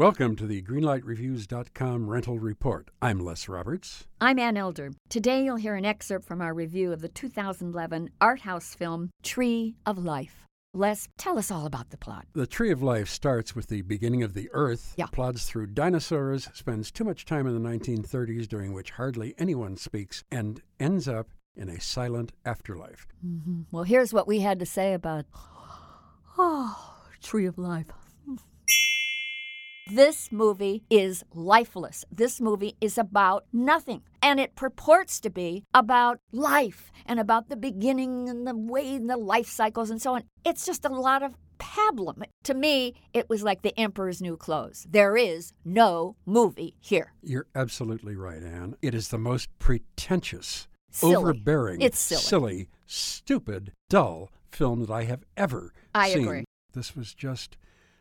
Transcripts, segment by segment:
Welcome to the GreenlightReviews.com rental report. I'm Les Roberts. I'm Ann Elder. Today you'll hear an excerpt from our review of the 2011 art house film Tree of Life. Les, tell us all about the plot. The Tree of Life starts with the beginning of the Earth, Yeah. plods through dinosaurs, spends too much time in the 1930s during which hardly anyone speaks, and ends up in a silent afterlife. Mm-hmm. Well, here's what we had to say about Oh, Tree of Life. This movie is lifeless. This movie is about nothing. And it purports to be about life and about the beginning and the way and the life cycles and so on. It's just a lot of pablum. To me, it was like the emperor's new clothes. There is no movie here. You're absolutely right, Ann. It is the most pretentious, Silly. overbearing, It's silly. stupid, dull film that I have ever I seen. agree. This was just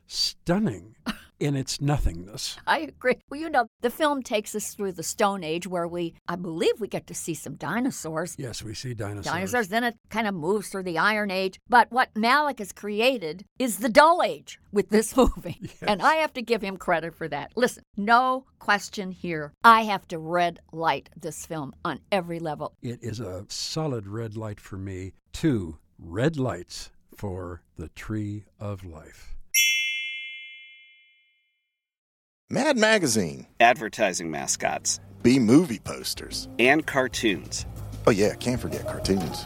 stunning in its nothingness. I agree. Well, you know, the film takes us through the Stone Age where we, I believe, we get to see some dinosaurs. Yes, we see dinosaurs. dinosaurs. Then it kind of moves through the Iron Age. But what Malick has created is the Dull Age with this movie. And I have to give him credit for that. Listen, no question here. I have to red light this film on every level. It is a solid red light for me. Two red lights for the Tree of Life. Mad Magazine, advertising mascots, B movie posters. and cartoons. Oh, yeah, can't forget cartoons.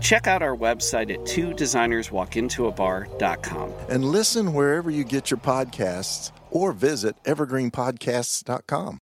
Check out our website at two designerswalkintoabar.com. And listen wherever you get your podcasts or visit evergreenpodcasts.com.